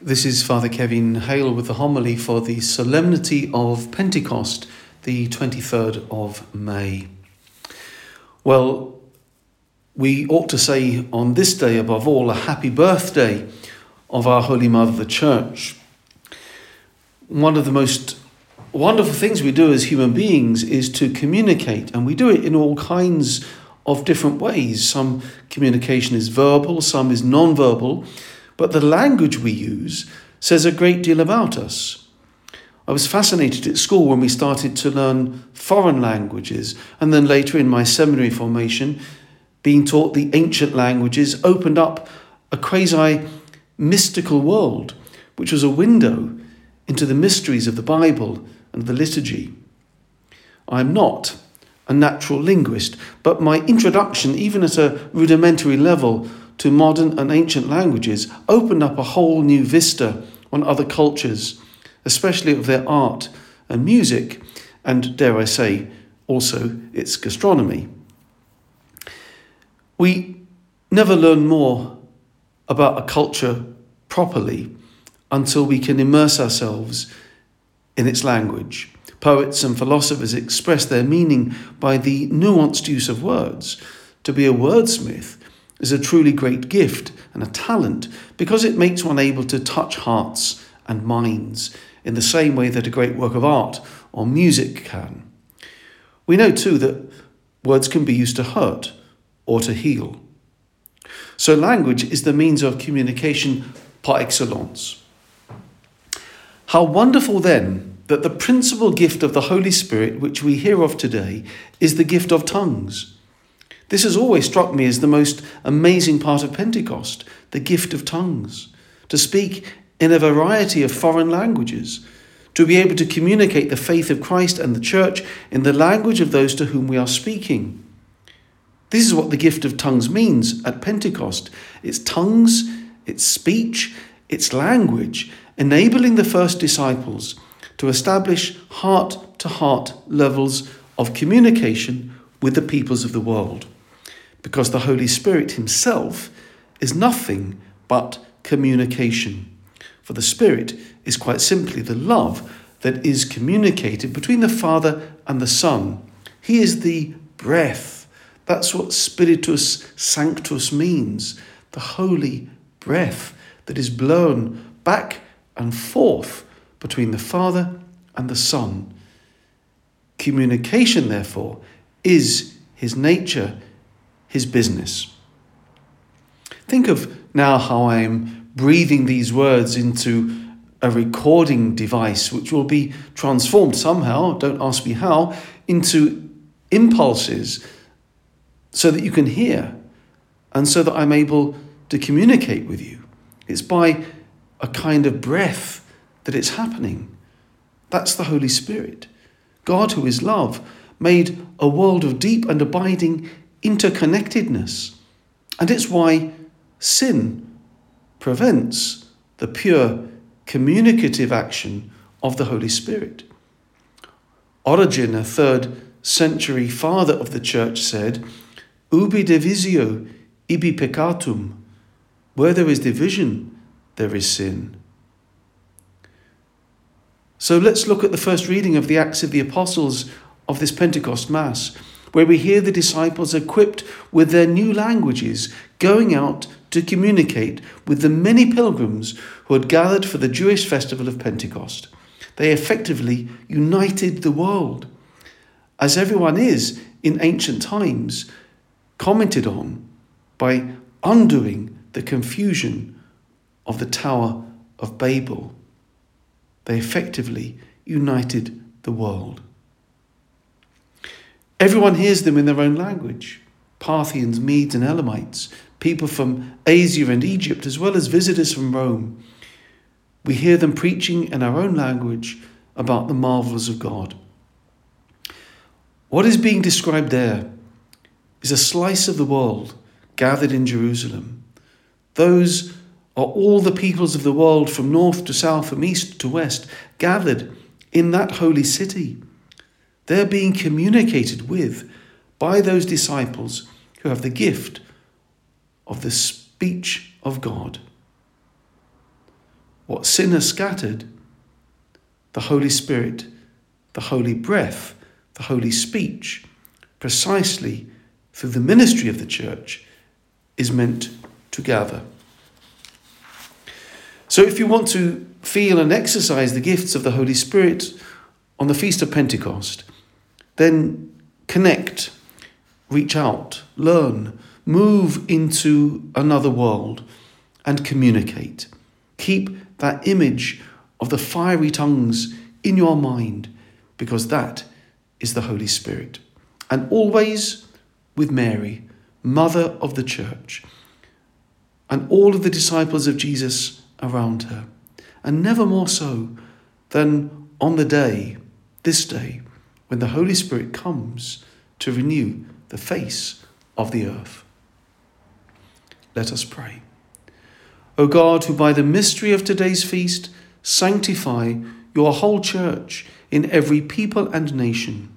This is Father Kevin Hale with the homily for the Solemnity of Pentecost, the 23rd of May. Well, we ought to say on this day, above all, a happy birthday of our Holy Mother, the Church. One of the most wonderful things we do as human beings is to communicate, and we do it in all kinds of different ways. Some communication is verbal, some is non verbal, but the language we use says a great deal about us. I was fascinated at school when we started to learn foreign languages, and then later in my seminary formation, being taught the ancient languages opened up a quasi mystical world, which was a window into the mysteries of the Bible and the liturgy. I am not a natural linguist, but my introduction, even at a rudimentary level, to modern and ancient languages opened up a whole new vista on other cultures, especially of their art and music, and dare I say, also its gastronomy. We never learn more about a culture properly until we can immerse ourselves in its language. Poets and philosophers express their meaning by the nuanced use of words. To be a wordsmith is a truly great gift and a talent because it makes one able to touch hearts and minds in the same way that a great work of art or music can. We know too that words can be used to hurt or to heal. So, language is the means of communication par excellence. How wonderful then that the principal gift of the Holy Spirit, which we hear of today, is the gift of tongues. This has always struck me as the most amazing part of Pentecost the gift of tongues. To speak in a variety of foreign languages, to be able to communicate the faith of Christ and the Church in the language of those to whom we are speaking. This is what the gift of tongues means at Pentecost it's tongues, it's speech, it's language, enabling the first disciples to establish heart to heart levels of communication with the peoples of the world because the Holy Spirit Himself is nothing but communication. For the Spirit is quite simply the love that is communicated between the Father and the Son. He is the breath. That's what Spiritus Sanctus means the holy breath that is blown back and forth between the Father and the Son. Communication, therefore, is his nature, his business. Think of now how I'm breathing these words into a recording device which will be transformed somehow, don't ask me how, into impulses so that you can hear and so that I'm able to communicate with you. It's by a kind of breath that it's happening. That's the Holy Spirit. God, who is love, made a world of deep and abiding interconnectedness. And it's why sin prevents the pure communicative action of the Holy Spirit. Origen, a third century father of the church, said, Ubi divisio, ibi peccatum. Where there is division, there is sin. So let's look at the first reading of the Acts of the Apostles of this Pentecost Mass where we hear the disciples equipped with their new languages, going out to communicate with the many pilgrims who had gathered for the Jewish festival of Pentecost. They effectively united the world, as everyone is in ancient times, commented on by undoing the confusion of the Tower of Babel. They effectively united the world. Everyone hears them in their own language Parthians, Medes, and Elamites, people from Asia and Egypt, as well as visitors from Rome. We hear them preaching in our own language about the marvels of God. What is being described there is a slice of the world gathered in Jerusalem. Those are all the peoples of the world from north to south, from east to west, gathered in that holy city. They're being communicated with by those disciples who have the gift of the speech of God. what sin has scattered, the Holy Spirit, the holy breath, the holy speech, precisely through the ministry of the church, is meant to gather. So, if you want to feel and exercise the gifts of the Holy Spirit on the Feast of Pentecost, then connect, reach out, learn, move into another world, and communicate. Keep that image of the fiery tongues in your mind because that is the Holy Spirit. And always with Mary, Mother of the Church, and all of the disciples of Jesus around her, and never more so than on the day, this day, when the Holy Spirit comes to renew the face of the earth. Let us pray. O God, who by the mystery of today's feast sanctify your whole church in every people and nation,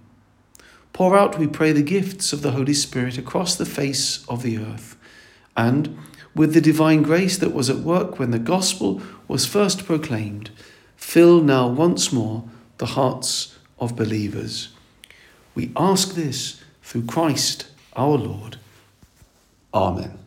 pour out, we pray, the gifts of the Holy Spirit across the face of the earth, and with the divine grace that was at work when the gospel was first proclaimed, fill now once more the hearts of believers. We ask this through Christ our Lord. Amen.